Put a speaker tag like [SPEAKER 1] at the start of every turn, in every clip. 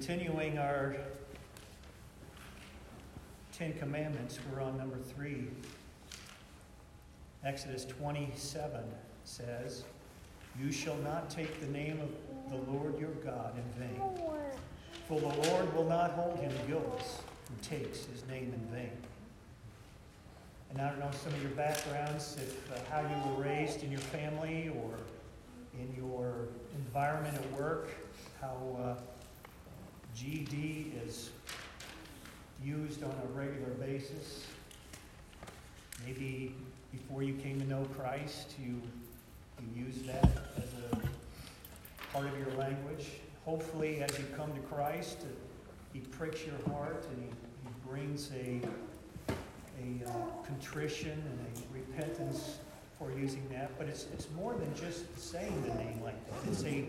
[SPEAKER 1] Continuing our Ten Commandments, we're on number three. Exodus 27 says, You shall not take the name of the Lord your God in vain, for the Lord will not hold him guiltless who takes his name in vain. And I don't know some of your backgrounds, if uh, how you were raised in your family or in your environment at work, how uh, GD is used on a regular basis. Maybe before you came to know Christ, you, you used that as a part of your language. Hopefully, as you come to Christ, He pricks your heart and He, he brings a, a uh, contrition and a repentance for using that. But it's, it's more than just saying the name like that. It's a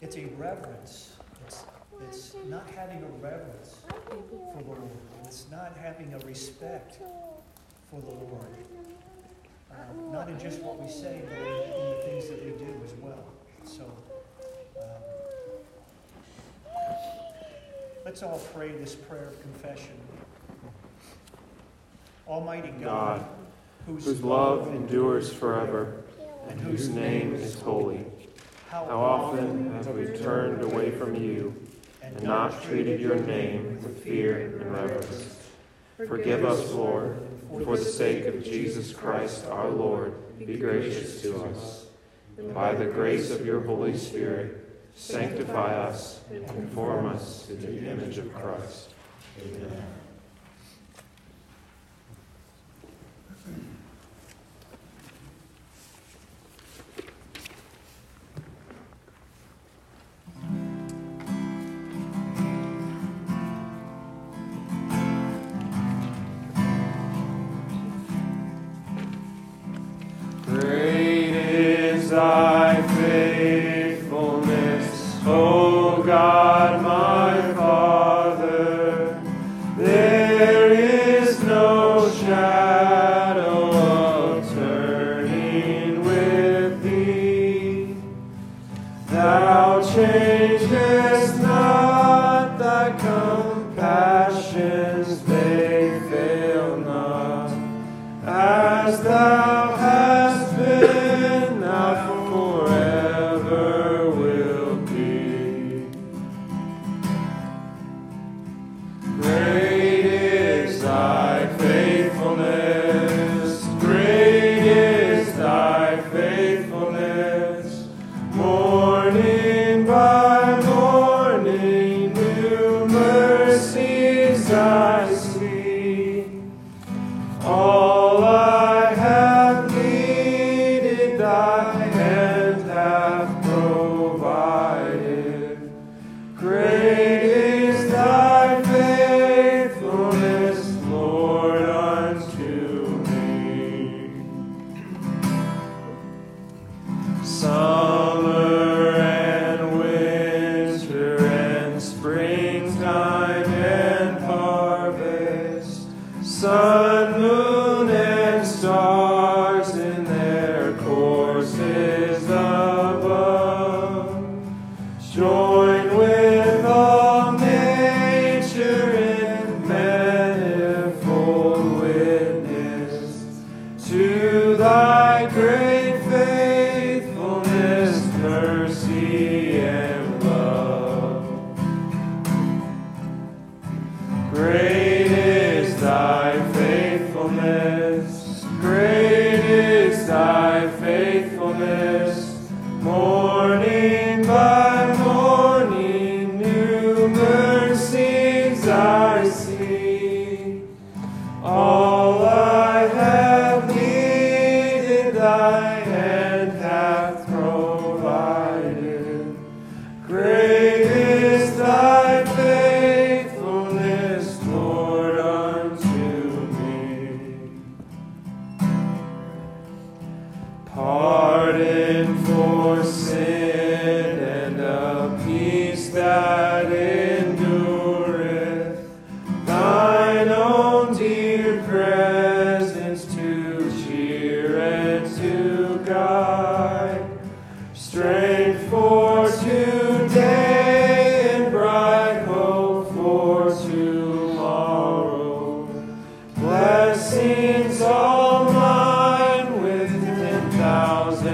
[SPEAKER 1] it's a reverence. It's, it's not having a reverence for the Lord. It's not having a respect for the Lord. Um, not in just what we say, but in, in, the things that we do as well. So, um, let's all pray this prayer of confession. Almighty God,
[SPEAKER 2] God whose, whose love endures forever, and whose name is holy. How often have we turned away from you and not treated your name with fear and reverence? Forgive us, Lord, for the sake of Jesus Christ our Lord, be gracious to us. And By the grace of your Holy Spirit, sanctify us and conform us to the image of Christ. Amen.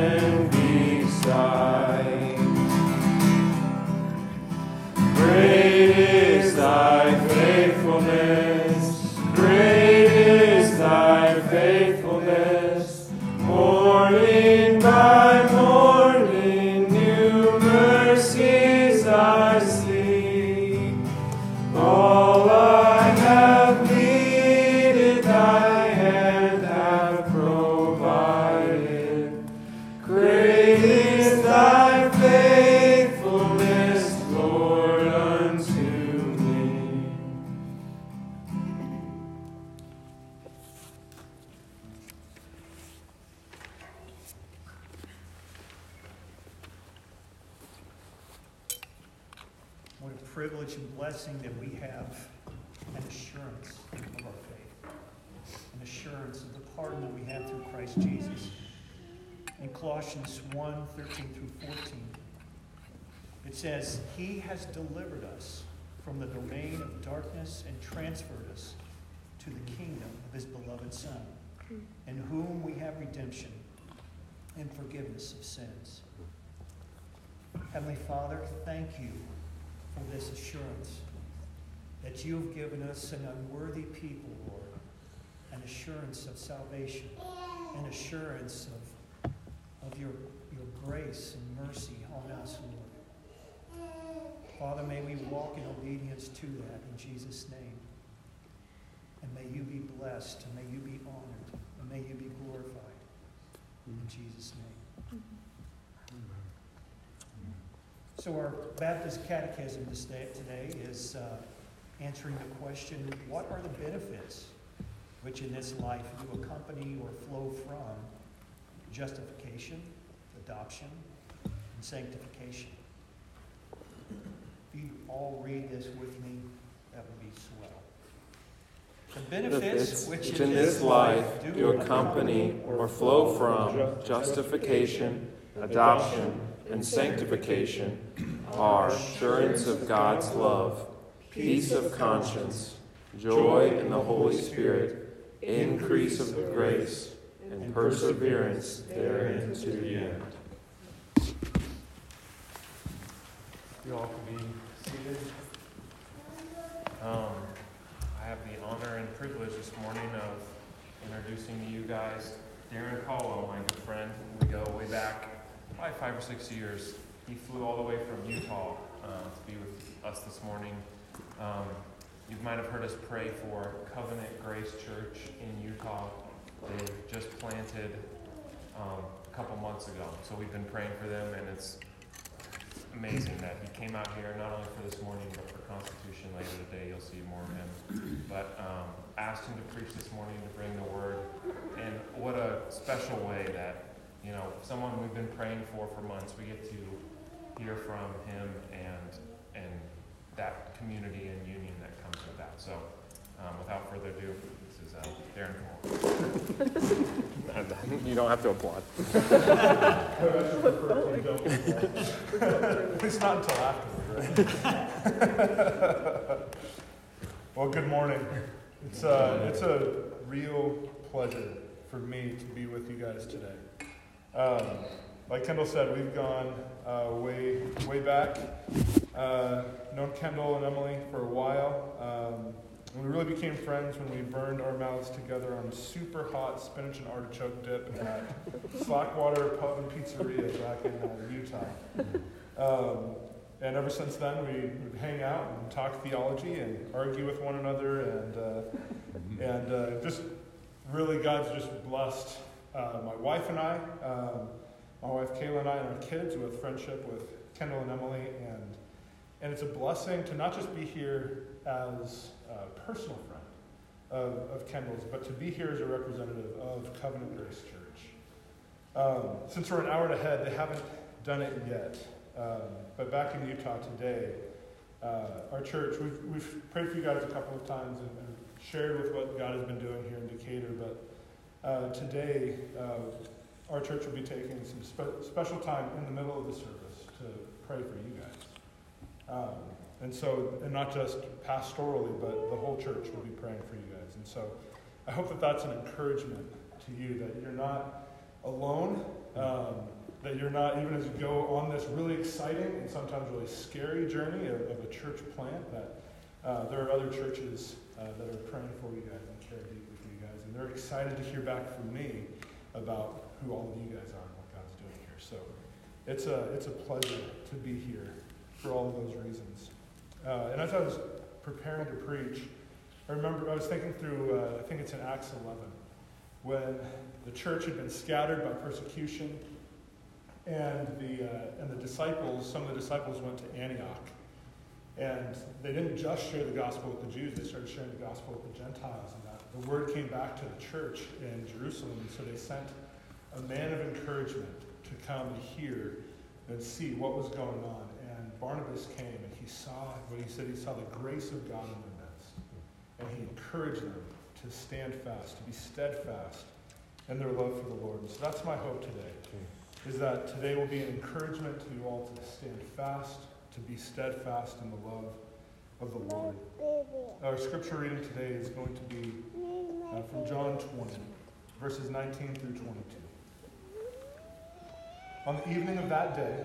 [SPEAKER 1] Amen. Darkness and transferred us to the kingdom of His beloved Son, in whom we have redemption and forgiveness of sins. Heavenly Father, thank you for this assurance that you have given us an unworthy people, Lord, an assurance of salvation, an assurance of of your, your grace and mercy on us, Lord. Father, may we walk in obedience to that in Jesus' name. And may you be blessed, and may you be honored, and may you be glorified. In Jesus' name. So, our Baptist Catechism today is uh, answering the question what are the benefits which in this life do accompany or flow from justification, adoption, and sanctification. If you all read this with me, that would be swell. The benefits which
[SPEAKER 2] in this life do accompany or flow from justification, adoption, and sanctification are assurance of God's love, peace of conscience, joy in the Holy Spirit, increase of grace, and perseverance therein to the end.
[SPEAKER 3] You all can be seated. Um, I have the honor and privilege this morning of introducing to you guys Darren Caldwell, my good friend. We go way back, probably five or six years. He flew all the way from Utah uh, to be with us this morning. Um, you might have heard us pray for Covenant Grace Church in Utah they just planted um, a couple months ago. So we've been praying for them, and it's amazing that he came out here not only for this morning but for Constitution later today. You'll see more of him. But um, asked him to preach this morning to bring the word, and what a special way that you know someone we've been praying for for months. We get to hear from him and and that community and union that comes with that. So, um, without further ado, uh, Darren, come on.
[SPEAKER 2] You don't have to applaud.
[SPEAKER 4] It's not until afterward, right? Well, good morning. It's a, uh, it's a real pleasure for me to be with you guys today. Um, like Kendall said, we've gone uh, way, way back. Uh, known Kendall and Emily for a while. Um, we really became friends when we burned our mouths together on super hot spinach and artichoke dip at Slackwater Pub and Pizzeria back in uh, Utah. Um, and ever since then, we would hang out and talk theology and argue with one another, and uh, and uh, just really God's just blessed uh, my wife and I, um, my wife Kayla and I, and our kids with friendship with Kendall and Emily, and and it's a blessing to not just be here as a personal friend of, of Kendall's, but to be here as a representative of Covenant Grace Church. Um, since we're an hour ahead, they haven't done it yet. Um, but back in Utah today, uh, our church, we've, we've prayed for you guys a couple of times and, and, shared with what God has been doing here in Decatur. But uh, today, uh, our church will be taking some spe- special time in the middle of the service to pray for you guys. Um, and so, and not just pastorally, but the whole church will be praying for you guys. And so, I hope that that's an encouragement to you that you're not alone, um, that you're not, even as you go on this really exciting and sometimes really scary journey of, of a church plant, that uh, there are other churches uh, that are praying for you guys and care deeply for you guys. And they're excited to hear back from me about who all of you guys are and what God's doing here. So, it's a, it's a pleasure to be here for all of those reasons. Uh, and as I was preparing to preach, I remember I was thinking through, uh, I think it's in Acts 11, when the church had been scattered by persecution, and the, uh, and the disciples, some of the disciples went to Antioch. And they didn't just share the gospel with the Jews, they started sharing the gospel with the Gentiles. And that the word came back to the church in Jerusalem. And so they sent a man of encouragement to come and hear and see what was going on. And Barnabas came and he saw what he said, he saw the grace of God in their midst. And he encouraged them to stand fast, to be steadfast in their love for the Lord. And so that's my hope today, is that today will be an encouragement to you all to stand fast, to be steadfast in the love of the Lord. Our scripture reading today is going to be uh, from John 20, verses 19 through 22. On the evening of that day,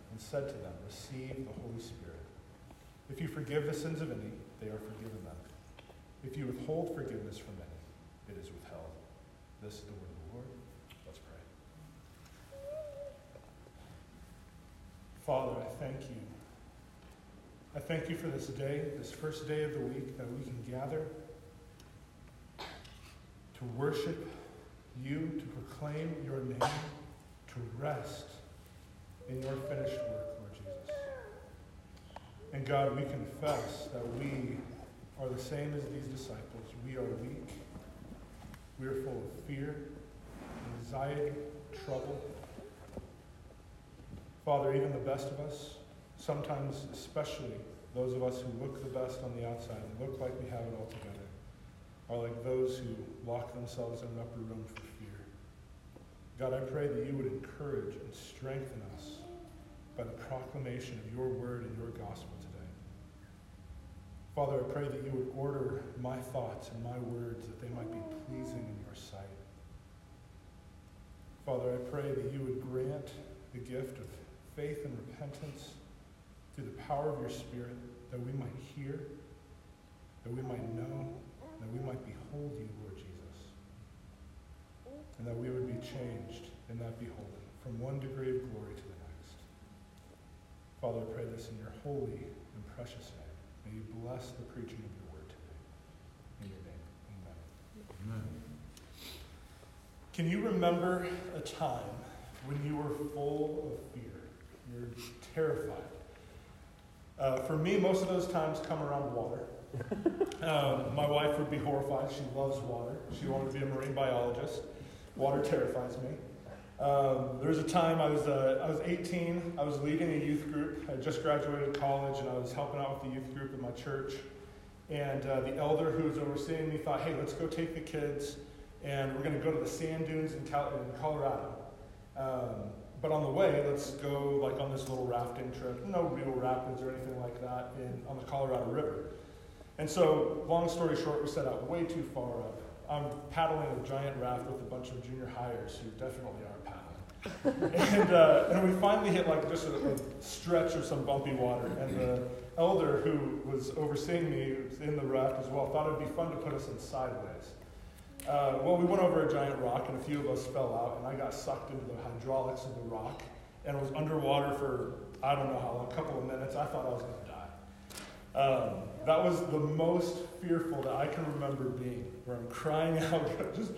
[SPEAKER 4] and said to them, Receive the Holy Spirit. If you forgive the sins of any, they are forgiven them. If you withhold forgiveness from any, it is withheld. This is the word of the Lord. Let's pray. Father, I thank you. I thank you for this day, this first day of the week, that we can gather to worship you, to proclaim your name, to rest in your finished work. And God, we confess that we are the same as these disciples. We are weak. We are full of fear, anxiety, trouble. Father, even the best of us, sometimes especially those of us who look the best on the outside and look like we have it all together, are like those who lock themselves in an upper room for fear. God, I pray that you would encourage and strengthen us by the proclamation of your word and your gospel today. Father, I pray that you would order my thoughts and my words that they might be pleasing in your sight. Father, I pray that you would grant the gift of faith and repentance through the power of your Spirit, that we might hear, that we might know, that we might behold you, Lord Jesus, and that we would be changed in that beholding from one degree of glory to the next. Father, I pray this in your holy and precious name. May you bless the preaching of your word today. In your name, amen.
[SPEAKER 2] Amen.
[SPEAKER 4] Can you remember a time when you were full of fear? You're terrified. Uh, for me, most of those times come around water. Um, my wife would be horrified. She loves water. She wanted to be a marine biologist. Water terrifies me. Um, there was a time I was, uh, I was 18. I was leading a youth group. I just graduated college, and I was helping out with the youth group in my church. And uh, the elder who was overseeing me thought, hey, let's go take the kids, and we're going to go to the sand dunes in, Cal- in Colorado. Um, but on the way, let's go like on this little rafting trip. No real rapids or anything like that in, on the Colorado River. And so, long story short, we set out way too far up. I'm paddling a giant raft with a bunch of junior hires who definitely aren't paddling. and, uh, and we finally hit like just a, a stretch of some bumpy water. And the elder who was overseeing me was in the raft as well thought it'd be fun to put us in sideways. Uh, well, we went over a giant rock, and a few of us fell out, and I got sucked into the hydraulics of the rock, and was underwater for I don't know how long, a couple of minutes. I thought I was going. Um, that was the most fearful that I can remember being, where I'm crying out, just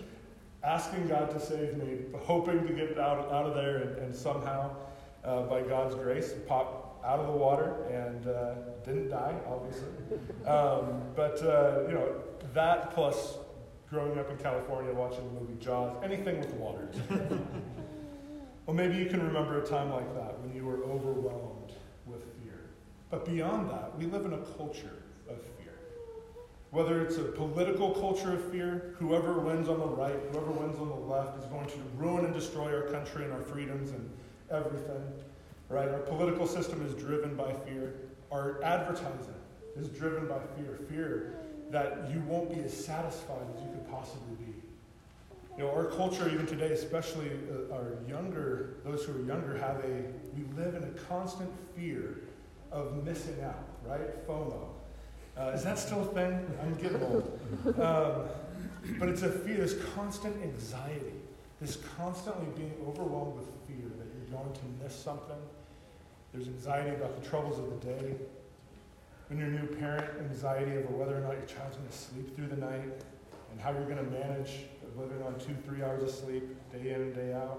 [SPEAKER 4] asking God to save me, hoping to get out, out of there, and, and somehow, uh, by God's grace, pop out of the water and uh, didn't die, obviously. Um, but, uh, you know, that plus growing up in California watching the movie Jaws, anything with water. well, maybe you can remember a time like that when you were overwhelmed. But beyond that, we live in a culture of fear. Whether it's a political culture of fear, whoever wins on the right, whoever wins on the left is going to ruin and destroy our country and our freedoms and everything. Right? Our political system is driven by fear. Our advertising is driven by fear. Fear that you won't be as satisfied as you could possibly be. You know, our culture, even today, especially uh, our younger, those who are younger, have a, we live in a constant fear of missing out, right? FOMO. Uh, is that still a thing? I'm getting old. Um, but it's a fear, this constant anxiety, this constantly being overwhelmed with fear that you're going to miss something. There's anxiety about the troubles of the day. When you're a new parent, anxiety over whether or not your child's going to sleep through the night and how you're going to manage living on two, three hours of sleep day in and day out.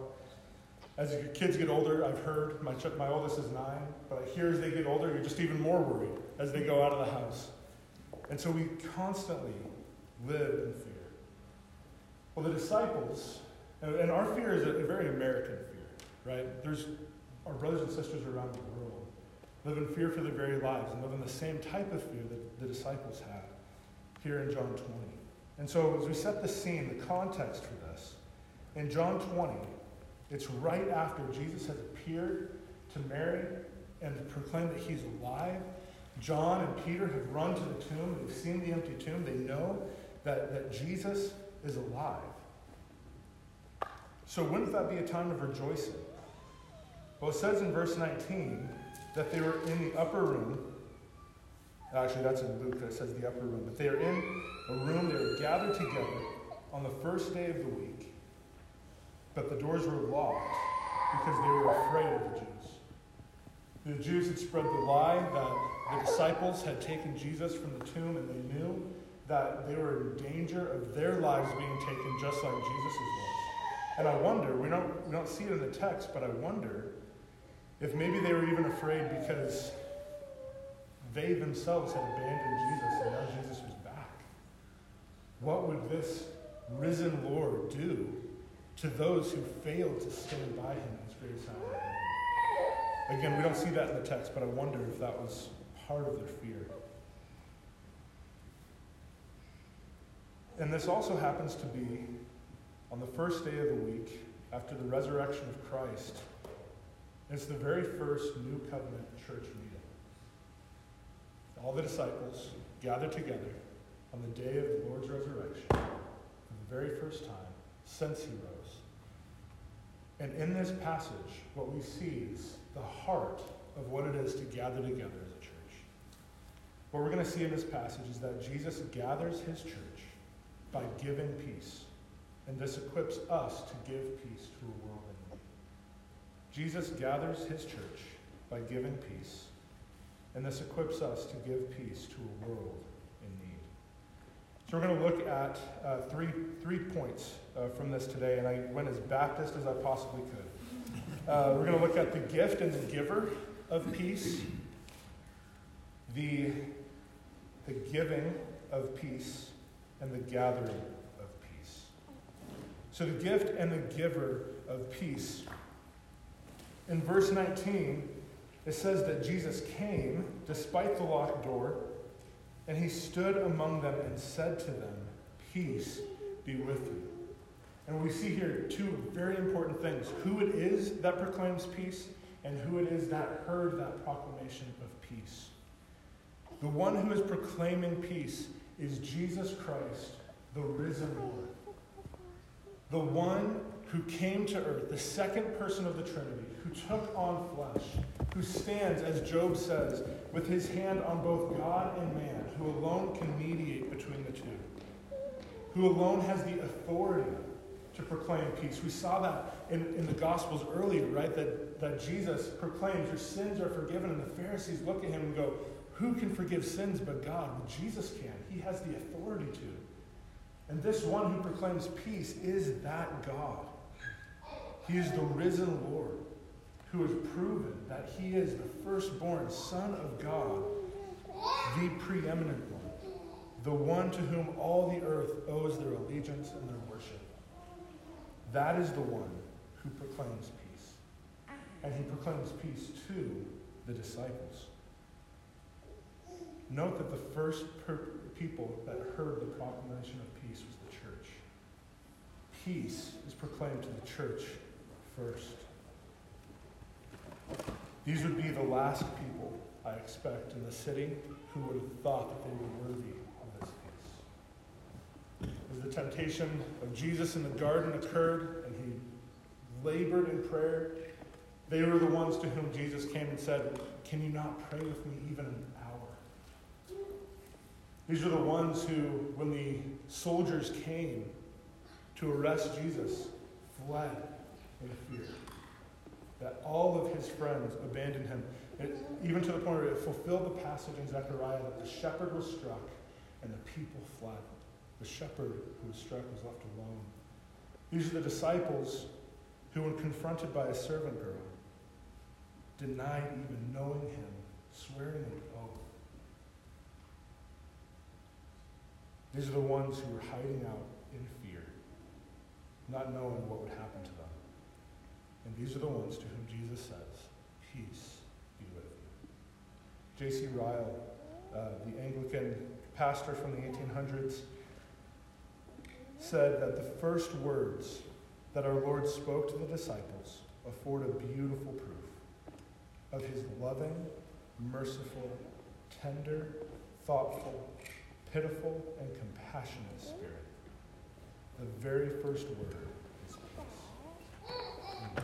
[SPEAKER 4] As your kids get older, I've heard, my, my oldest is nine, but I hear as they get older, you're just even more worried as they go out of the house. And so we constantly live in fear. Well, the disciples, and, our fear is a, a very American fear, right? There's our brothers and sisters around the world live in fear for their very lives and live in the same type of fear that the disciples had here in John 20. And so, as we set the scene, the context for this, in John 20, it's right after Jesus has appeared to Mary and proclaimed that he's alive. John and Peter have run to the tomb. They've seen the empty tomb. They know that, that Jesus is alive. So, wouldn't that be a time of rejoicing? Well, it says in verse 19 that they were in the upper room. Actually, that's in Luke that says the upper room. But they are in a room, they were gathered together on the first day of the week. But the doors were locked because they were afraid of the Jews. The Jews had spread the lie that the disciples had taken Jesus from the tomb, and they knew that they were in danger of their lives being taken just like Jesus' was. And I wonder, we don't, we don't see it in the text, but I wonder if maybe they were even afraid because they themselves had abandoned Jesus and now Jesus was back. What would this risen Lord do to those who failed to stand by him in his greatest hour? Again, we don't see that in the text, but I wonder if that was part of their fear. And this also happens to be on the first day of the week after the resurrection of Christ. It's the very first New Covenant church meeting. All the disciples gathered together on the day of the Lord's resurrection for the very first time since he rose. And in this passage, what we see is the heart of what it is to gather together as a church. What we're going to see in this passage is that Jesus gathers his church by giving peace. And this equips us to give peace to a world in need. Jesus gathers his church by giving peace. And this equips us to give peace to a world. So we're going to look at uh, three, three points uh, from this today, and I went as Baptist as I possibly could. Uh, we're going to look at the gift and the giver of peace, the, the giving of peace, and the gathering of peace. So the gift and the giver of peace. In verse 19, it says that Jesus came despite the locked door, and he stood among them and said to them, Peace be with you. And we see here two very important things who it is that proclaims peace, and who it is that heard that proclamation of peace. The one who is proclaiming peace is Jesus Christ, the risen Lord. The one who came to earth, the second person of the Trinity, who took on flesh, who stands, as Job says, with his hand on both God and man, who alone can mediate between the two, who alone has the authority to proclaim peace. We saw that in, in the Gospels earlier, right? That, that Jesus proclaims, Your sins are forgiven, and the Pharisees look at him and go, Who can forgive sins but God? Well, Jesus can. He has the authority to. And this one who proclaims peace is that God. He is the risen Lord who has proven that he is the firstborn Son of God, the preeminent one, the one to whom all the earth owes their allegiance and their worship. That is the one who proclaims peace. And he proclaims peace to the disciples. Note that the first per- people that heard the proclamation of peace was the church. Peace is proclaimed to the church first. These would be the last people I expect, in the city who would have thought that they were worthy of this peace. As the temptation of Jesus in the garden occurred and he labored in prayer, they were the ones to whom Jesus came and said, Can you not pray with me even an hour? These are the ones who, when the soldiers came to arrest Jesus, fled in fear. That all of his friends abandoned him. It, even to the point where it fulfilled the passage in Zechariah that the shepherd was struck and the people fled. The shepherd who was struck was left alone. These are the disciples who, when confronted by a servant girl, denied even knowing him, swearing an oath. These are the ones who were hiding out in fear, not knowing what would happen to them. And these are the ones to whom Jesus says, Peace be with you. J.C. Ryle, uh, the Anglican pastor from the 1800s, said that the first words that our Lord spoke to the disciples afford a beautiful proof of his loving, merciful, tender, thoughtful, pitiful, and compassionate spirit. The very first word is peace.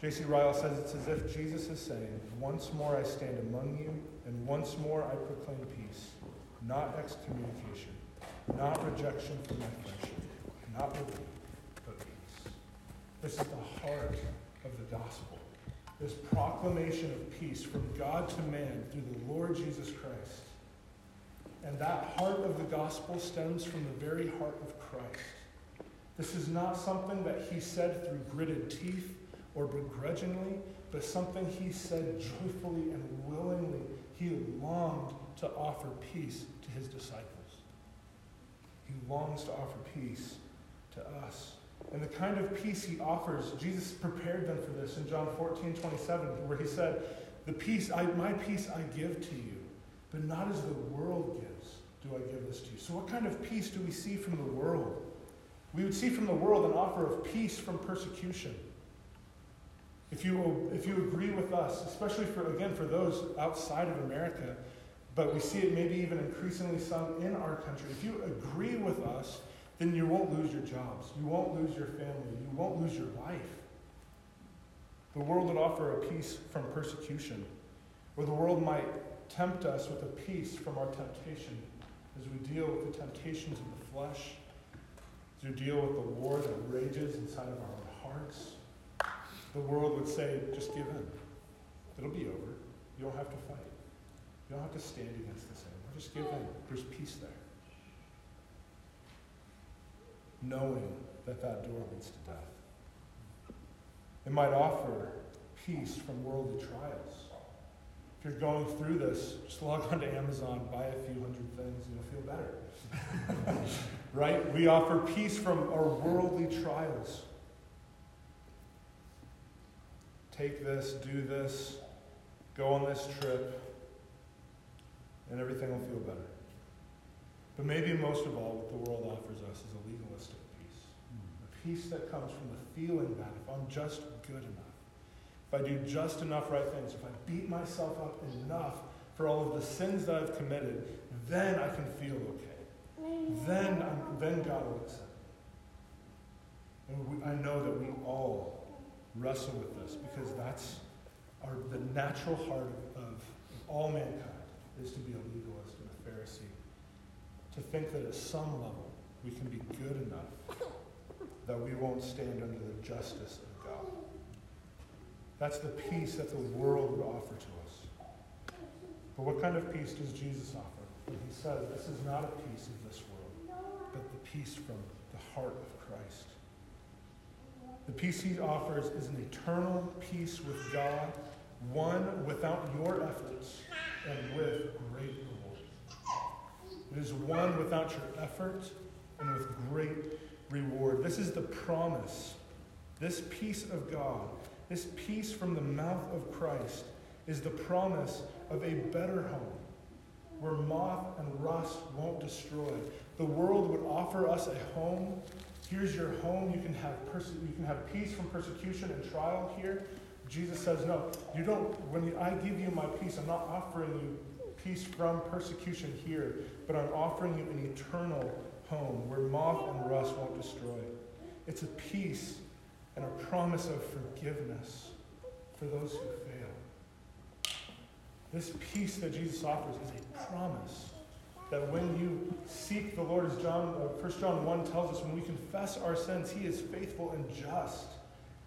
[SPEAKER 4] J.C. Ryle says it's as if Jesus is saying, Once more I stand among you, and once more I proclaim peace, not excommunication, not rejection from my friendship, not relief, but peace. This is the heart of the gospel. This proclamation of peace from God to man through the Lord Jesus Christ. And that heart of the gospel stems from the very heart of Christ. This is not something that he said through gritted teeth or begrudgingly, but something he said joyfully and willingly. He longed to offer peace to his disciples. He longs to offer peace to us. And the kind of peace he offers, Jesus prepared them for this in John 14, 27, where he said, The peace, I, my peace I give to you, but not as the world gives, do I give this to you. So, what kind of peace do we see from the world? We would see from the world an offer of peace from persecution. If you, if you agree with us, especially for, again, for those outside of America, but we see it maybe even increasingly some in our country, if you agree with us, then you won't lose your jobs. You won't lose your family. You won't lose your life. The world would offer a peace from persecution, or the world might tempt us with a peace from our temptation as we deal with the temptations of the flesh, as we deal with the war that rages inside of our hearts. The world would say, just give in. It'll be over. You don't have to fight. You don't have to stand against this anymore. Just give in. There's peace there. Knowing that that door leads to death. It might offer peace from worldly trials. If you're going through this, just log on to Amazon, buy a few hundred things, and you'll feel better. right? We offer peace from our worldly trials. Take this, do this, go on this trip, and everything will feel better. But maybe most of all, what the world offers us is a legalistic peace. A peace that comes from the feeling that if I'm just good enough, if I do just enough right things, if I beat myself up enough for all of the sins that I've committed, then I can feel okay. Then, I'm, then God will accept me. And we, I know that we all wrestle with this because that's our, the natural heart of, of all mankind is to be a legalist and a Pharisee. To think that at some level we can be good enough that we won't stand under the justice of God. That's the peace that the world would offer to us. But what kind of peace does Jesus offer? He says, This is not a peace of this world, but the peace from the heart of Christ. The peace he offers is an eternal peace with God, one without your efforts and with great reward. It is one without your effort and with great reward. This is the promise. This peace of God this peace from the mouth of Christ is the promise of a better home where moth and rust won't destroy. The world would offer us a home. Here's your home. You can have, perse- you can have peace from persecution and trial here. Jesus says, No, you don't, when I give you my peace, I'm not offering you peace from persecution here, but I'm offering you an eternal home where moth and rust won't destroy. It's a peace and a promise of forgiveness for those who fail. This peace that Jesus offers is a promise that when you seek the Lord, as John, uh, 1 John 1 tells us, when we confess our sins, he is faithful and just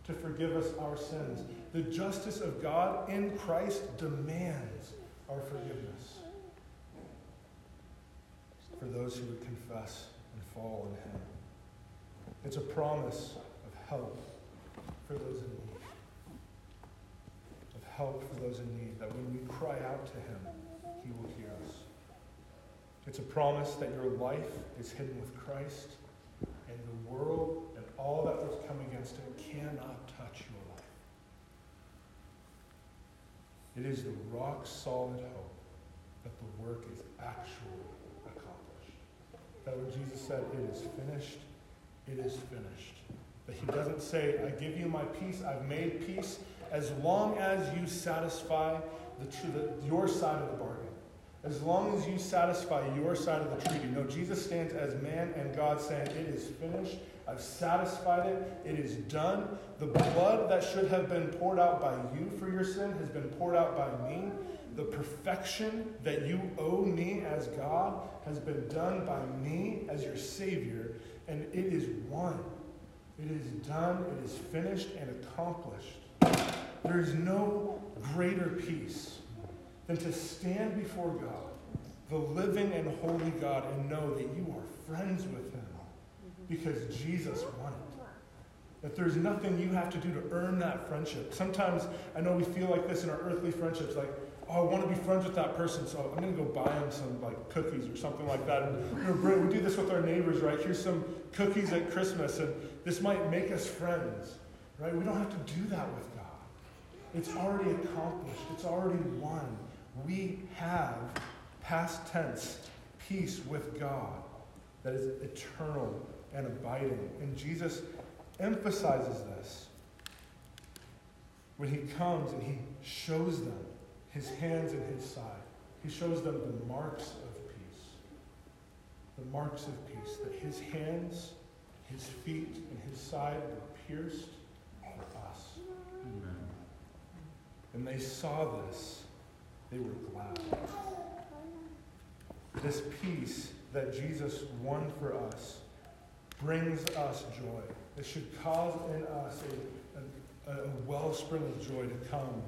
[SPEAKER 4] to forgive us our sins. The justice of God in Christ demands our forgiveness for those who would confess and fall in him. It's a promise of help for those in need. Of help for those in need, that when we cry out to him, he will hear. It's a promise that your life is hidden with Christ, and the world and all that was come against it cannot touch your life. It is the rock solid hope that the work is actually accomplished. That when Jesus said, It is finished, it is finished. That he doesn't say, I give you my peace, I've made peace, as long as you satisfy the, the, your side of the bargain. As long as you satisfy your side of the treaty. No, Jesus stands as man and God saying, It is finished. I've satisfied it. It is done. The blood that should have been poured out by you for your sin has been poured out by me. The perfection that you owe me as God has been done by me as your Savior, and it is won. It is done, it is finished and accomplished. There is no greater peace than to stand before God, the living and holy God, and know that you are friends with Him mm-hmm. because Jesus won it. That there's nothing you have to do to earn that friendship. Sometimes I know we feel like this in our earthly friendships, like, oh, I want to be friends with that person, so I'm going to go buy them some like cookies or something like that. And we do this with our neighbors, right? Here's some cookies at Christmas, and this might make us friends, right? We don't have to do that with God. It's already accomplished. It's already won. We have past tense peace with God that is eternal and abiding. And Jesus emphasizes this when he comes and he shows them his hands and his side. He shows them the marks of peace. The marks of peace. That his hands, his feet, and his side were pierced for us. Amen. And they saw this. They were glad. This peace that Jesus won for us brings us joy. It should cause in us a, a, a wellspring of joy to come,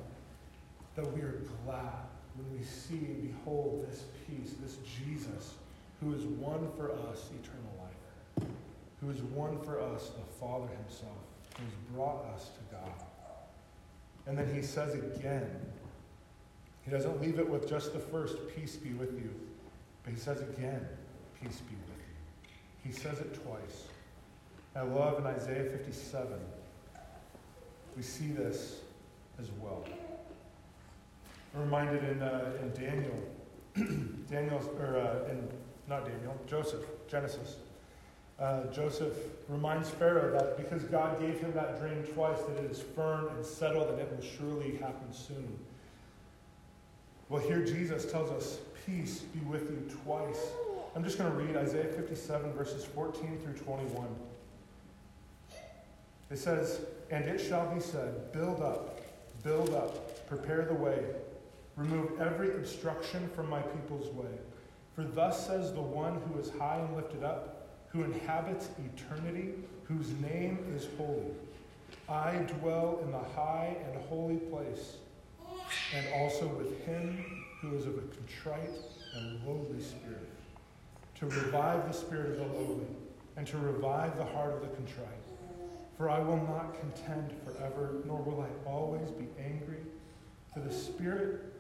[SPEAKER 4] that we are glad when we see and behold this peace, this Jesus, who has won for us eternal life, who has won for us the Father himself, who has brought us to God. And then he says again, he doesn't leave it with just the first, peace be with you, but he says again, peace be with you. He says it twice. I love in Isaiah 57, we see this as well. I'm reminded in, uh, in Daniel, Daniel, or uh, in, not Daniel, Joseph, Genesis. Uh, Joseph reminds Pharaoh that because God gave him that dream twice, that it is firm and settled and it will surely happen soon. Well, here Jesus tells us, Peace be with you twice. I'm just going to read Isaiah 57, verses 14 through 21. It says, And it shall be said, Build up, build up, prepare the way, remove every obstruction from my people's way. For thus says the one who is high and lifted up, who inhabits eternity, whose name is holy. I dwell in the high and holy place, and also with him who is of a contrite and lowly spirit, to revive the spirit of the lowly, and to revive the heart of the contrite. For I will not contend forever, nor will I always be angry. For the Spirit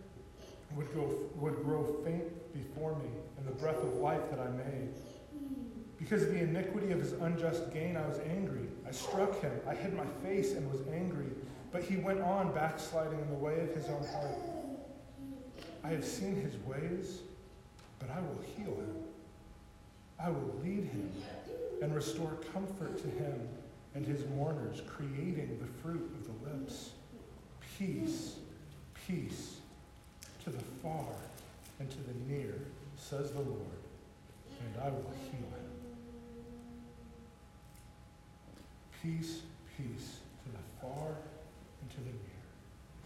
[SPEAKER 4] would, go, would grow faint before me, and the breath of life that I made. Because of the iniquity of his unjust gain, I was angry. I struck him. I hid my face and was angry. But he went on backsliding in the way of his own heart. I have seen his ways, but I will heal him. I will lead him and restore comfort to him and his mourners, creating the fruit of the lips. Peace, peace to the far and to the near, says the Lord, and I will heal him. Peace, peace to the far and to the near,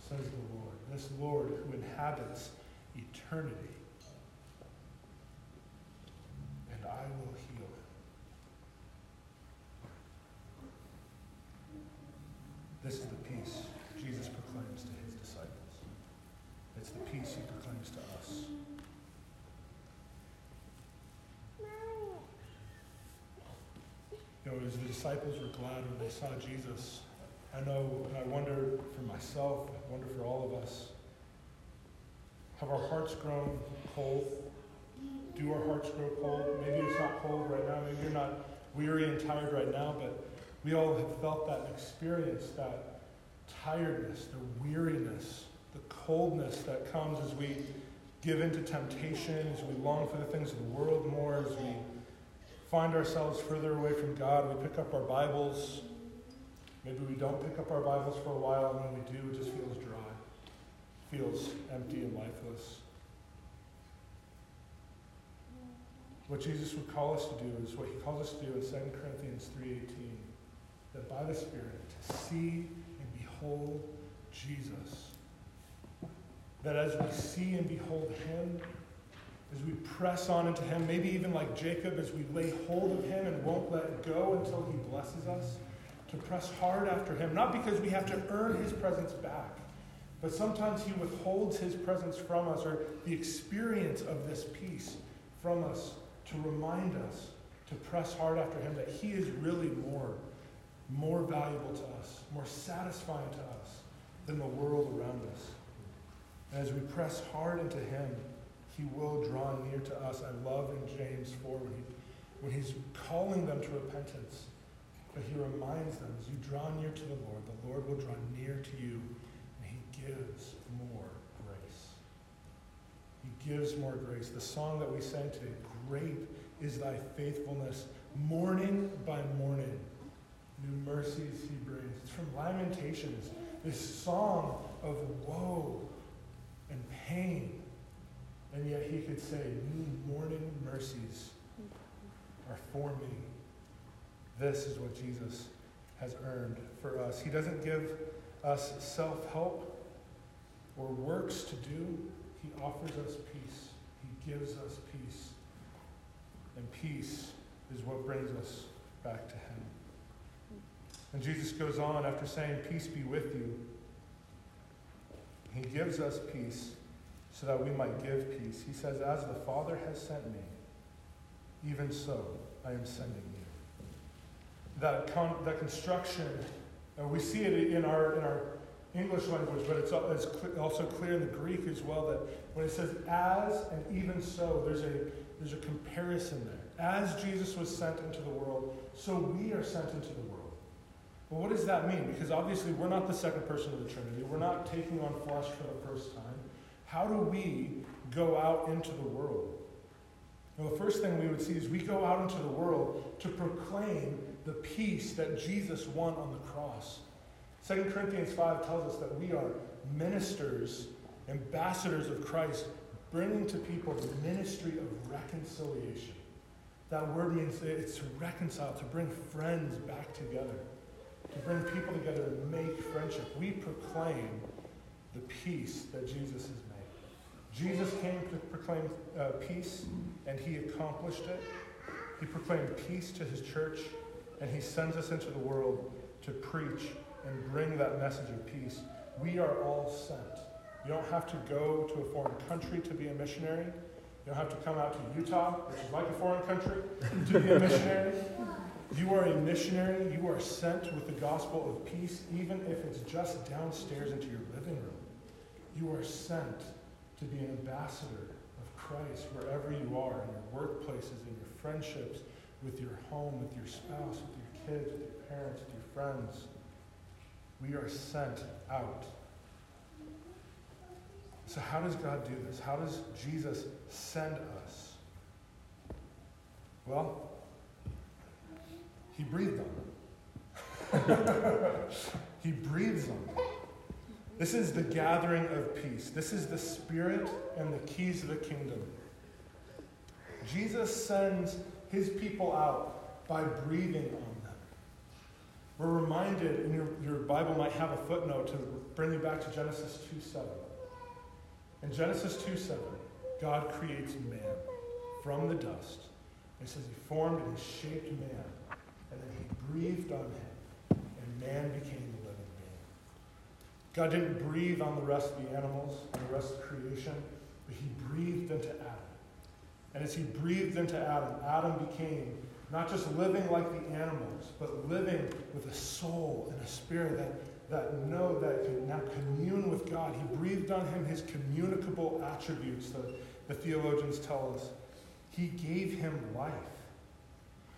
[SPEAKER 4] says the Lord. This Lord who inhabits eternity. And I will heal him. This is the peace Jesus proclaims to his disciples. It's the peace he proclaims to us. You know, as the disciples were glad when they saw Jesus, I know, and I wonder for myself, I wonder for all of us, have our hearts grown cold? Do our hearts grow cold? Maybe it's not cold right now. Maybe you're not weary and tired right now, but we all have felt that experience, that tiredness, the weariness, the coldness that comes as we give into temptation, as we long for the things of the world more, as we find ourselves further away from God. We pick up our Bibles. Maybe we don't pick up our Bibles for a while, and when we do, it just feels dry, feels empty and lifeless. What Jesus would call us to do is what he calls us to do in 2 Corinthians 3.18, that by the Spirit, to see and behold Jesus. That as we see and behold him, as we press on into him, maybe even like Jacob, as we lay hold of him and won't let go until he blesses us, to press hard after him, not because we have to earn his presence back, but sometimes he withholds his presence from us or the experience of this peace from us to remind us to press hard after him that he is really more more valuable to us more satisfying to us than the world around us. And as we press hard into him he will draw near to us. I love in james 4 when, he, when he's calling them to repentance but he reminds them as you draw near to the lord the lord will draw near to you and he gives more grace he gives more grace the song that we sang today Great is thy faithfulness. Morning by morning, new mercies he brings. It's from Lamentations, this song of woe and pain. And yet he could say, New morning mercies are for me. This is what Jesus has earned for us. He doesn't give us self help or works to do, He offers us peace. He gives us peace. And peace is what brings us back to Him. And Jesus goes on after saying, Peace be with you. He gives us peace so that we might give peace. He says, As the Father has sent me, even so I am sending. That, con- that construction, uh, we see it in our, in our English language, but it's, it's also clear in the Greek as well that when it says as and even so, there's a, there's a comparison there. As Jesus was sent into the world, so we are sent into the world. Well, what does that mean? Because obviously we're not the second person of the Trinity. We're not taking on flesh for the first time. How do we go out into the world? Well, the first thing we would see is we go out into the world to proclaim the peace that Jesus won on the cross. 2 Corinthians 5 tells us that we are ministers, ambassadors of Christ, bringing to people the ministry of reconciliation. That word means it's to reconcile, to bring friends back together, to bring people together and make friendship. We proclaim the peace that Jesus has made. Jesus came to proclaim uh, peace, and he accomplished it. He proclaimed peace to his church, and he sends us into the world to preach and bring that message of peace. We are all sent. You don't have to go to a foreign country to be a missionary. You don't have to come out to Utah, which is like a foreign country, to be a missionary. You are a missionary. You are sent with the gospel of peace, even if it's just downstairs into your living room. You are sent to be an ambassador of Christ wherever you are, in your workplaces, in your friendships, with your home, with your spouse, with your kids, with your parents, with your friends. We are sent out. So, how does God do this? How does Jesus send us? Well, He breathed on them. he breathes on them. This is the gathering of peace. This is the Spirit and the keys of the kingdom. Jesus sends his people out by breathing on them. We're reminded, and your, your Bible might have a footnote to bring you back to Genesis 2 7. In Genesis 2 7, God creates man from the dust. It says he formed and he shaped man, and then he breathed on him, and man became a living being. God didn't breathe on the rest of the animals and the rest of creation, but he breathed into Adam. And as he breathed into Adam, Adam became not just living like the animals, but living with a soul and a spirit that, that know that can now commune with God. He breathed on him his communicable attributes, the, the theologians tell us. He gave him life.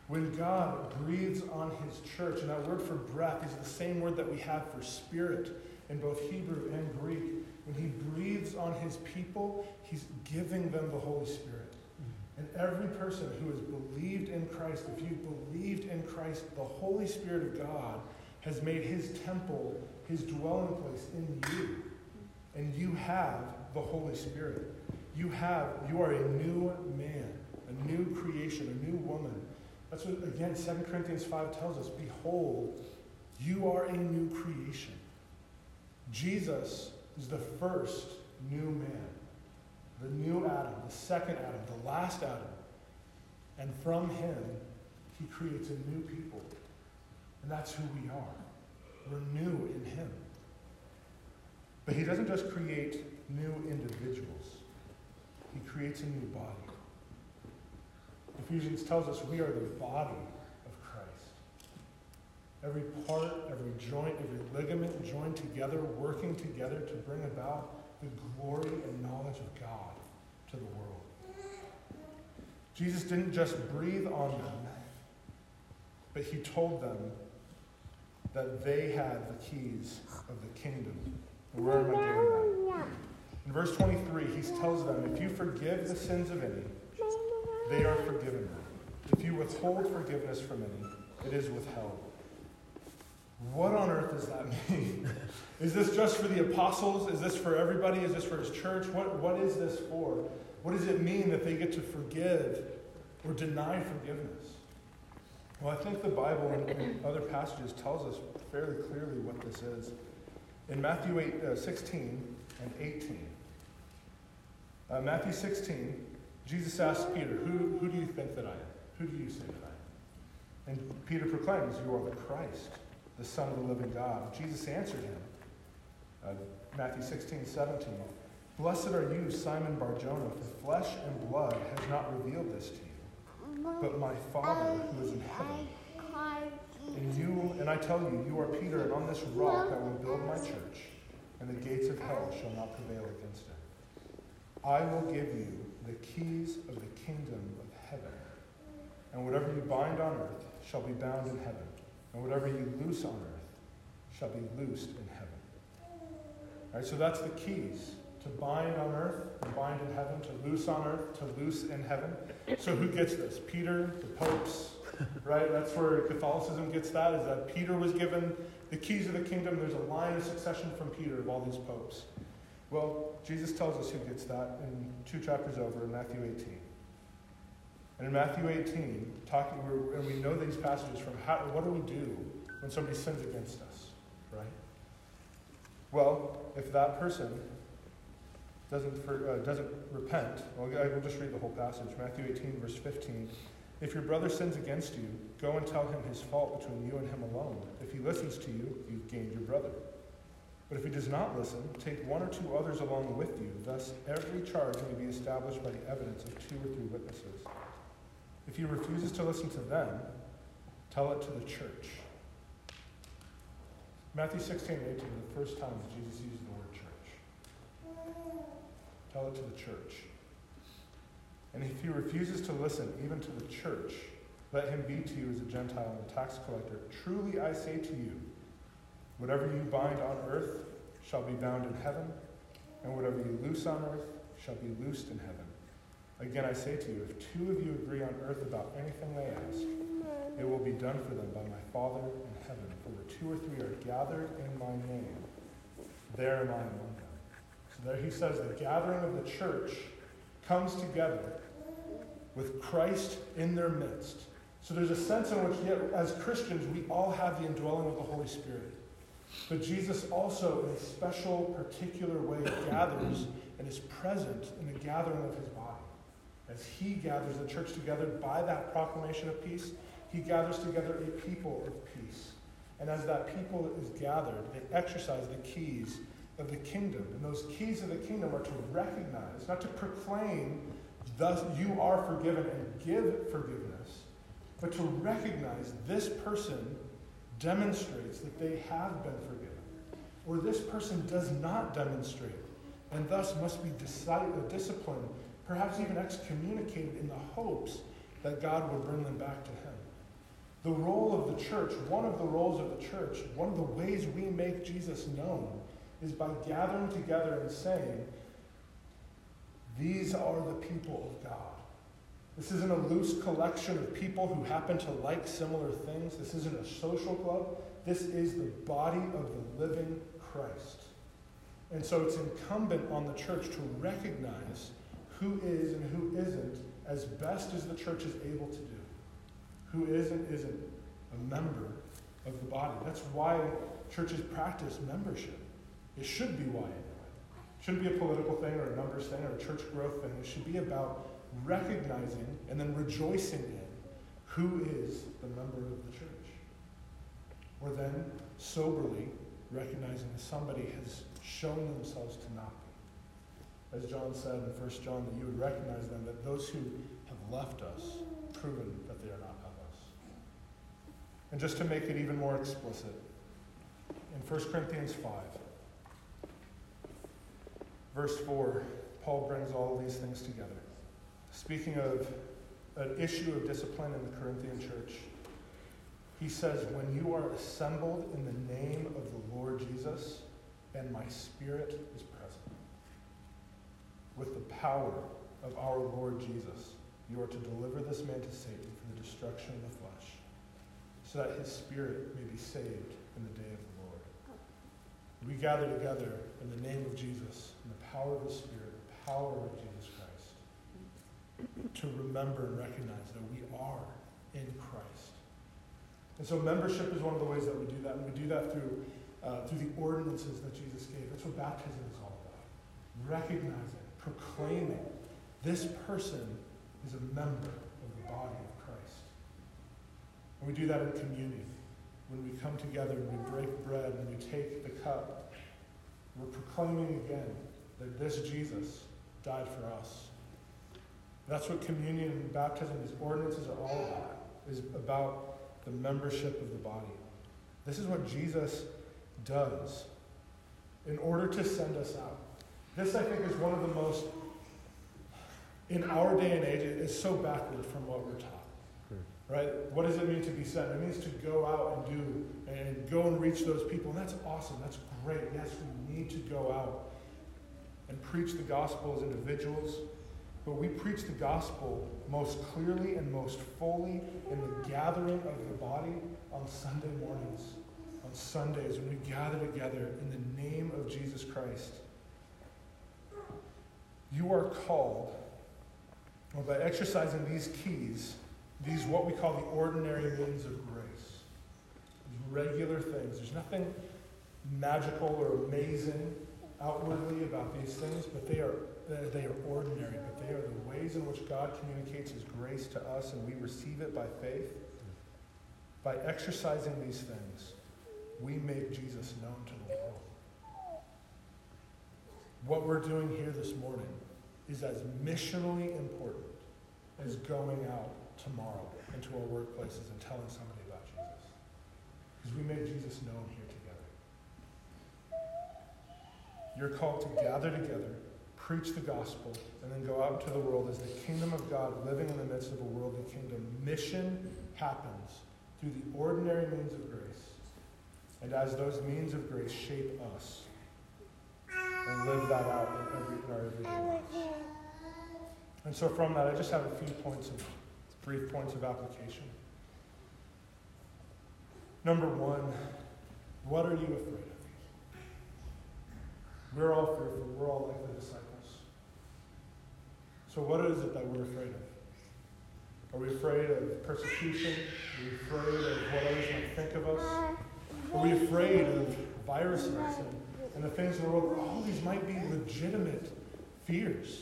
[SPEAKER 4] When God breathes on his church, and that word for breath is the same word that we have for spirit in both Hebrew and Greek. When he breathes on his people, he's giving them the Holy Spirit. And every person who has believed in Christ, if you've believed in Christ, the Holy Spirit of God has made his temple his dwelling place in you. And you have the Holy Spirit. You have, you are a new man, a new creation, a new woman. That's what, again, 2 Corinthians 5 tells us Behold, you are a new creation. Jesus is the first new man the new Adam, the second Adam, the last Adam. And from him, he creates a new people. And that's who we are. We're new in him. But he doesn't just create new individuals, he creates a new body. Ephesians tells us we are the body of Christ. Every part, every joint, every ligament joined together, working together to bring about the glory and knowledge of God to the world. Jesus didn't just breathe on them, but he told them that they had the keys of the kingdom. And where am I getting that? In verse 23, he tells them, If you forgive the sins of any, they are forgiven. If you withhold forgiveness from any, it is withheld. What on earth does that mean? is this just for the apostles? Is this for everybody? Is this for his church? What, what is this for? What does it mean that they get to forgive or deny forgiveness? Well, I think the Bible and, other passages tells us fairly clearly what this is. In Matthew 8, uh, 16 and 18, uh, Matthew 16, Jesus asks Peter, who, who do you think that I am? Who do you say that I am? And Peter proclaims, You are the Christ the Son of the living God. Jesus answered him, uh, Matthew 16, 17, Blessed are you, Simon Barjona, for flesh and blood has not revealed this to you, but my Father who is in heaven. And you, and I tell you, you are Peter, and on this rock I will build my church, and the gates of hell shall not prevail against it. I will give you the keys of the kingdom of heaven, and whatever you bind on earth shall be bound in heaven and whatever you loose on earth shall be loosed in heaven. All right, so that's the keys to bind on earth, to bind in heaven, to loose on earth, to loose in heaven. So who gets this? Peter, the popes, right? That's where Catholicism gets that, is that Peter was given the keys of the kingdom. There's a line of succession from Peter of all these popes. Well, Jesus tells us who gets that in two chapters over in Matthew 18. And in Matthew 18, talking, and we know these passages from how, what do we do when somebody sins against us, right? Well, if that person doesn't, for, uh, doesn't repent, well, I will just read the whole passage. Matthew 18, verse 15. If your brother sins against you, go and tell him his fault between you and him alone. If he listens to you, you've gained your brother. But if he does not listen, take one or two others along with you. Thus, every charge may be established by the evidence of two or three witnesses. If he refuses to listen to them, tell it to the church. Matthew 16 and 18 the first time that Jesus used the word church. Tell it to the church. And if he refuses to listen even to the church, let him be to you as a Gentile and a tax collector. Truly I say to you, whatever you bind on earth shall be bound in heaven, and whatever you loose on earth shall be loosed in heaven. Again, I say to you, if two of you agree on earth about anything they ask, it will be done for them by my Father in heaven. For where two or three are gathered in my name, there am I among them. So there he says the gathering of the church comes together with Christ in their midst. So there's a sense in which, yet, as Christians, we all have the indwelling of the Holy Spirit. But Jesus also, in a special, particular way, gathers and is present in the gathering of his body. As he gathers the church together by that proclamation of peace, he gathers together a people of peace. And as that people is gathered, they exercise the keys of the kingdom. And those keys of the kingdom are to recognize, not to proclaim, thus you are forgiven and give forgiveness, but to recognize this person demonstrates that they have been forgiven, or this person does not demonstrate, and thus must be uh, disciplined, perhaps even excommunicated in the hopes that God would bring them back to Him. The role of the church, one of the roles of the church, one of the ways we make Jesus known, is by gathering together and saying, These are the people of God. This isn't a loose collection of people who happen to like similar things. This isn't a social club. This is the body of the living Christ. And so it's incumbent on the church to recognize who is and who isn't as best as the church is able to do. Who is and isn't a member of the body. That's why churches practice membership. It should be why. It shouldn't be a political thing or a numbers thing or a church growth thing. It should be about recognizing and then rejoicing in who is the member of the church. Or then soberly recognizing that somebody has shown themselves to not. As John said in 1 John, that you would recognize them, that those who have left us, proven that they are not of us. And just to make it even more explicit, in 1 Corinthians 5, verse 4, Paul brings all of these things together. Speaking of an issue of discipline in the Corinthian church, he says, When you are assembled in the name of the Lord Jesus, and my spirit is with the power of our Lord Jesus, you are to deliver this man to Satan for the destruction of the flesh, so that his spirit may be saved in the day of the Lord. We gather together in the name of Jesus, in the power of the Spirit, the power of Jesus Christ, to remember and recognize that we are in Christ. And so membership is one of the ways that we do that, and we do that through, uh, through the ordinances that Jesus gave. That's what baptism is all about. Recognizing, proclaiming, this person is a member of the body of Christ. And we do that in communion. When we come together and we break bread and we take the cup, we're proclaiming again that this Jesus died for us. That's what communion and baptism, these ordinances are all about, is about the membership of the body. This is what Jesus does in order to send us out. This, I think, is one of the most, in our day and age, it is so backward from what we're taught. Hmm. Right? What does it mean to be sent? It means to go out and do and go and reach those people. And that's awesome. That's great. Yes, we need to go out and preach the gospel as individuals. But we preach the gospel most clearly and most fully in the gathering of the body on Sunday mornings, on Sundays, when we gather together in the name of Jesus Christ. You are called, well, by exercising these keys, these what we call the ordinary means of grace, regular things. There's nothing magical or amazing outwardly about these things, but they are they are ordinary, but they are the ways in which God communicates His grace to us, and we receive it by faith. By exercising these things, we make Jesus known to. What we're doing here this morning is as missionally important as going out tomorrow into our workplaces and telling somebody about Jesus. Because we make Jesus known here together. You're called to gather together, preach the gospel, and then go out into the world as the kingdom of God living in the midst of a worldly kingdom. Mission happens through the ordinary means of grace. And as those means of grace shape us and live that out in, every, in our everyday oh lives. And so from that, I just have a few points of brief points of application. Number one, what are you afraid of? We're all fearful. We're all like the disciples. So, what is it that we're afraid of? Are we afraid of persecution? Are we afraid of what others might think of us? Uh, are we afraid of viruses and, and the things in the world? All oh, these might be legitimate fears.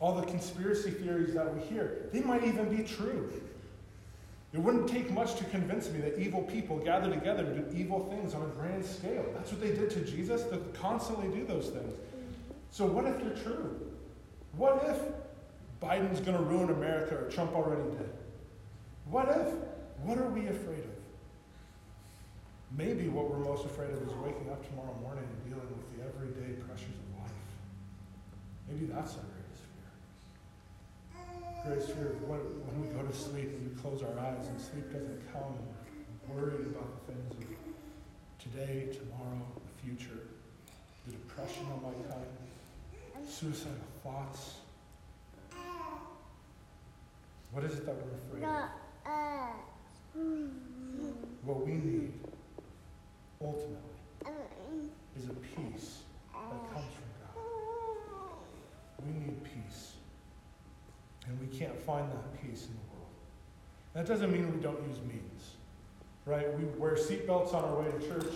[SPEAKER 4] All the conspiracy theories that we hear, they might even be true. It wouldn't take much to convince me that evil people gather together to do evil things on a grand scale. That's what they did to Jesus. They constantly do those things. So, what if they're true? What if Biden's going to ruin America or Trump already did? What if? What are we afraid of? Maybe what we're most afraid of is waking up tomorrow morning and dealing with the everyday pressures of life. Maybe that's our greatest fear. Greatest fear of when, when we go to sleep and we close our eyes and sleep doesn't come and we're worried about the things of today, tomorrow, the future. The depression that my time, suicidal thoughts. What is it that we're afraid of? What we need, ultimately, is a peace that comes from God. We need peace. And we can't find that peace in the world. That doesn't mean we don't use means, right? We wear seatbelts on our way to church.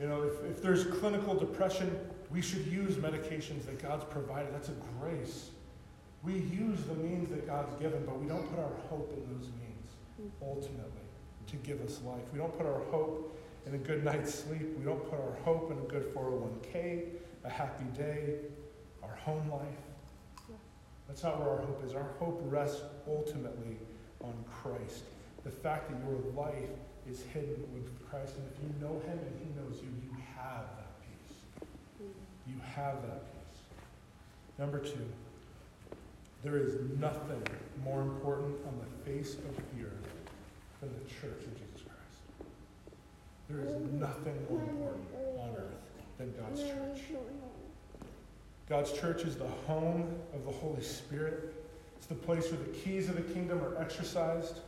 [SPEAKER 4] You know, if, if there's clinical depression, we should use medications that God's provided. That's a grace. We use the means that God's given, but we don't put our hope in those means, ultimately, to give us life. We don't put our hope in a good night's sleep. We don't put our hope in a good 401k, a happy day, our home life. That's not where our hope is. Our hope rests ultimately on Christ. The fact that your life is hidden with Christ, and if you know Him and He knows you, you have that peace. You have that peace. Number two, there is nothing more important on the face of the earth than the church. There is nothing more important on earth than God's church. God's church is the home of the Holy Spirit. It's the place where the keys of the kingdom are exercised.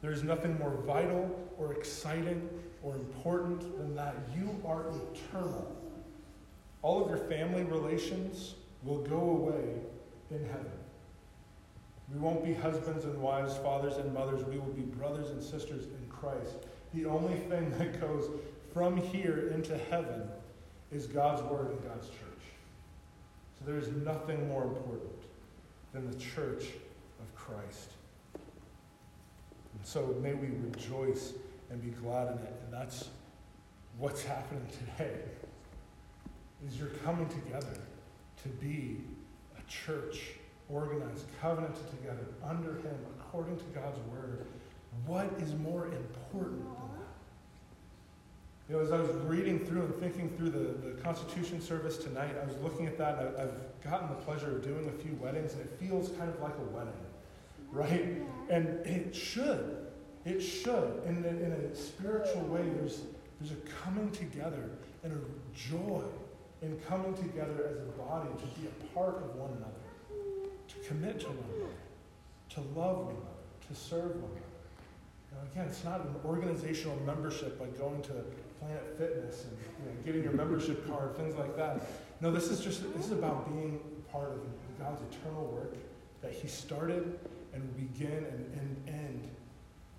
[SPEAKER 4] There is nothing more vital or exciting or important than that. You are eternal. All of your family relations will go away in heaven. We won't be husbands and wives, fathers and mothers. We will be brothers and sisters in Christ. The only thing that goes from here into heaven is God's word and God's church. So there is nothing more important than the church of Christ. And so may we rejoice and be glad in it. And that's what's happening today. Is you're coming together to be a church organized, covenanted together under him according to God's word. What is more important? You know, as I was reading through and thinking through the, the Constitution service tonight, I was looking at that and I, I've gotten the pleasure of doing a few weddings and it feels kind of like a wedding, right? And it should. It should. In a, in a spiritual way, there's, there's a coming together and a joy in coming together as a body to be a part of one another, to commit to one another, to love one another, to serve one another. Now, again, it's not an organizational membership like going to Planet Fitness and you know, getting your membership card, things like that. No, this is just this is about being part of God's eternal work that He started and begin and, and end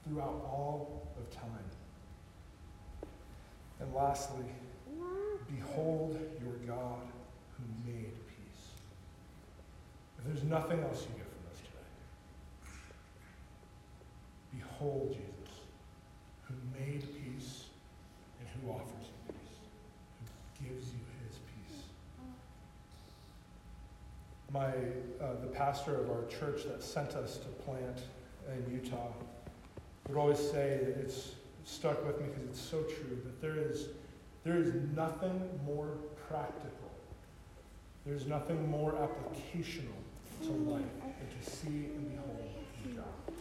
[SPEAKER 4] throughout all of time. And lastly, behold your God who made peace. If there's nothing else you get from this today, behold Jesus who made peace who offers you peace, who gives you his peace. My, uh, the pastor of our church that sent us to plant in Utah would always say that it's stuck with me because it's so true that there is, there is nothing more practical. There's nothing more applicational to life than to see and behold God.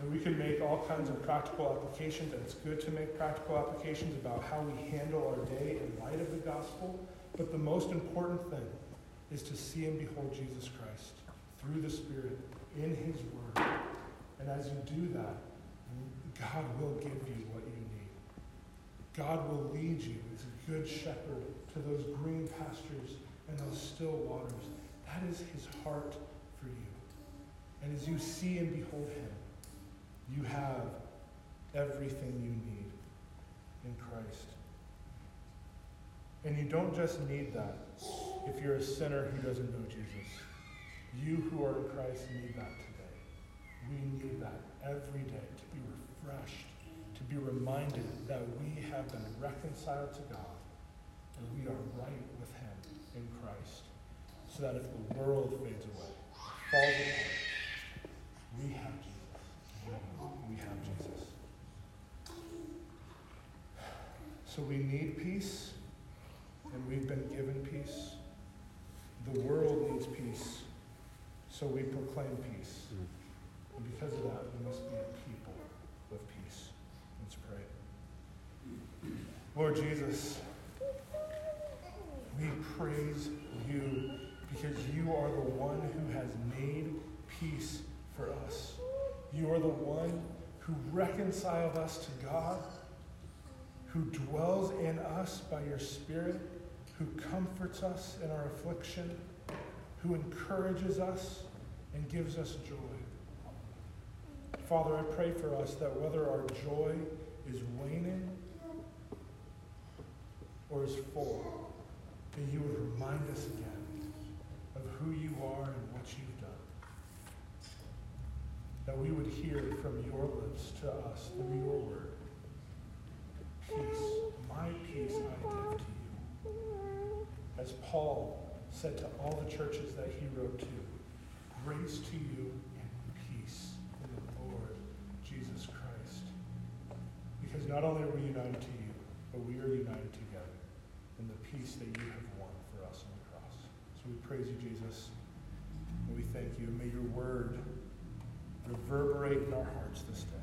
[SPEAKER 4] And we can make all kinds of practical applications, and it's good to make practical applications about how we handle our day in light of the gospel. But the most important thing is to see and behold Jesus Christ through the Spirit in His Word. And as you do that, God will give you what you need. God will lead you as a good shepherd to those green pastures and those still waters. That is his heart for you. And as you see and behold him, you have everything you need in Christ. And you don't just need that if you're a sinner who doesn't know Jesus. You who are in Christ need that today. We need that every day to be refreshed, to be reminded that we have been reconciled to God and we are right with Him in Christ. So that if the world fades away, falls apart, we have. We have Jesus. So we need peace, and we've been given peace. The world needs peace, so we proclaim peace. And because of that, we must be a people of peace. Let's pray. Lord Jesus, we praise you because you are the one who has made peace for us. You are the one who reconciled us to God, who dwells in us by your Spirit, who comforts us in our affliction, who encourages us and gives us joy. Father, I pray for us that whether our joy is waning or is full, that you would remind us again of who you are and what you've done. That we would hear from your lips to us through your word. Peace, my peace I give to you. As Paul said to all the churches that he wrote to, grace to you and peace in the Lord Jesus Christ. Because not only are we united to you, but we are united together in the peace that you have won for us on the cross. So we praise you, Jesus, and we thank you. May your word reverberate in our hearts this day.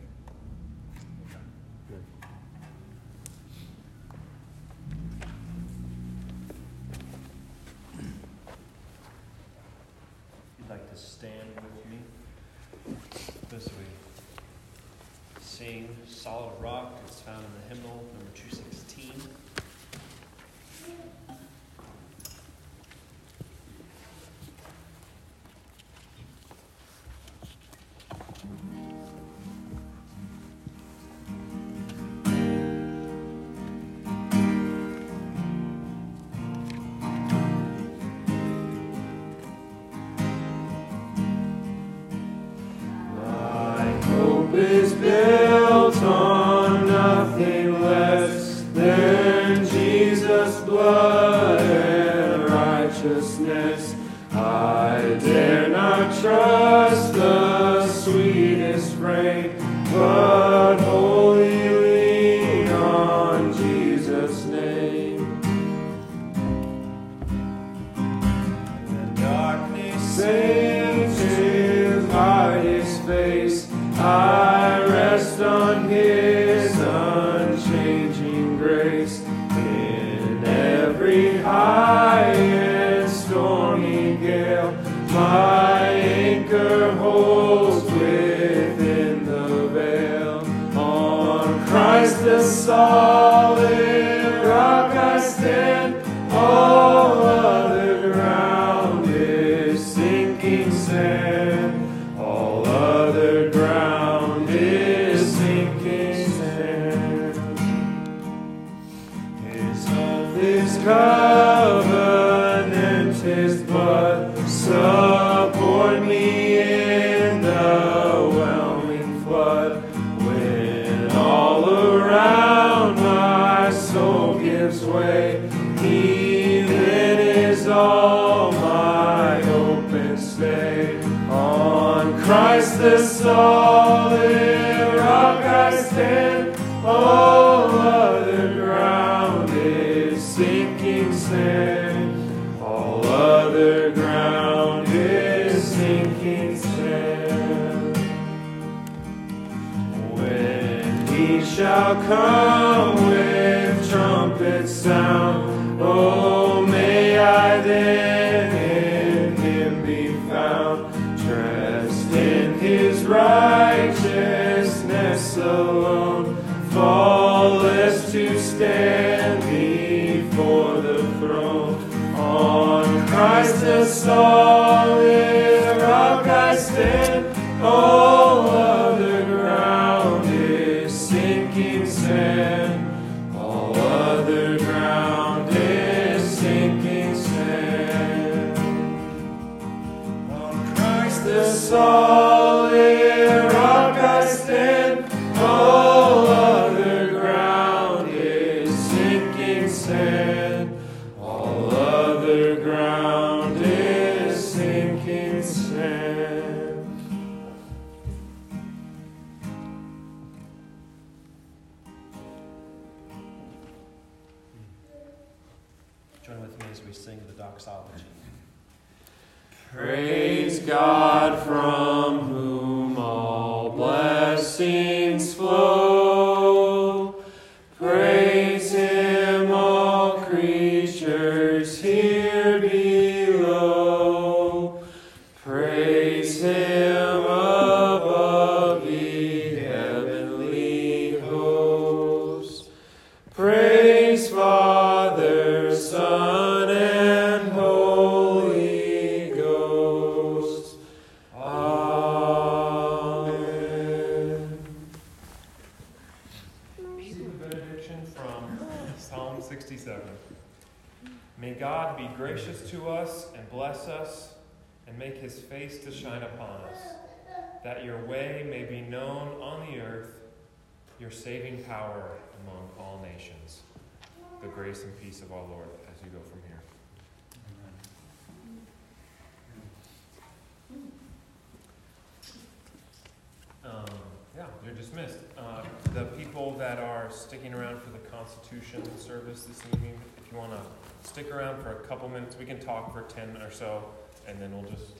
[SPEAKER 5] The
[SPEAKER 2] solid come say. dismissed. Uh, the people that are sticking around for the Constitution service this evening, if you want to stick around for a couple minutes, we can talk for 10 or so, and then we'll just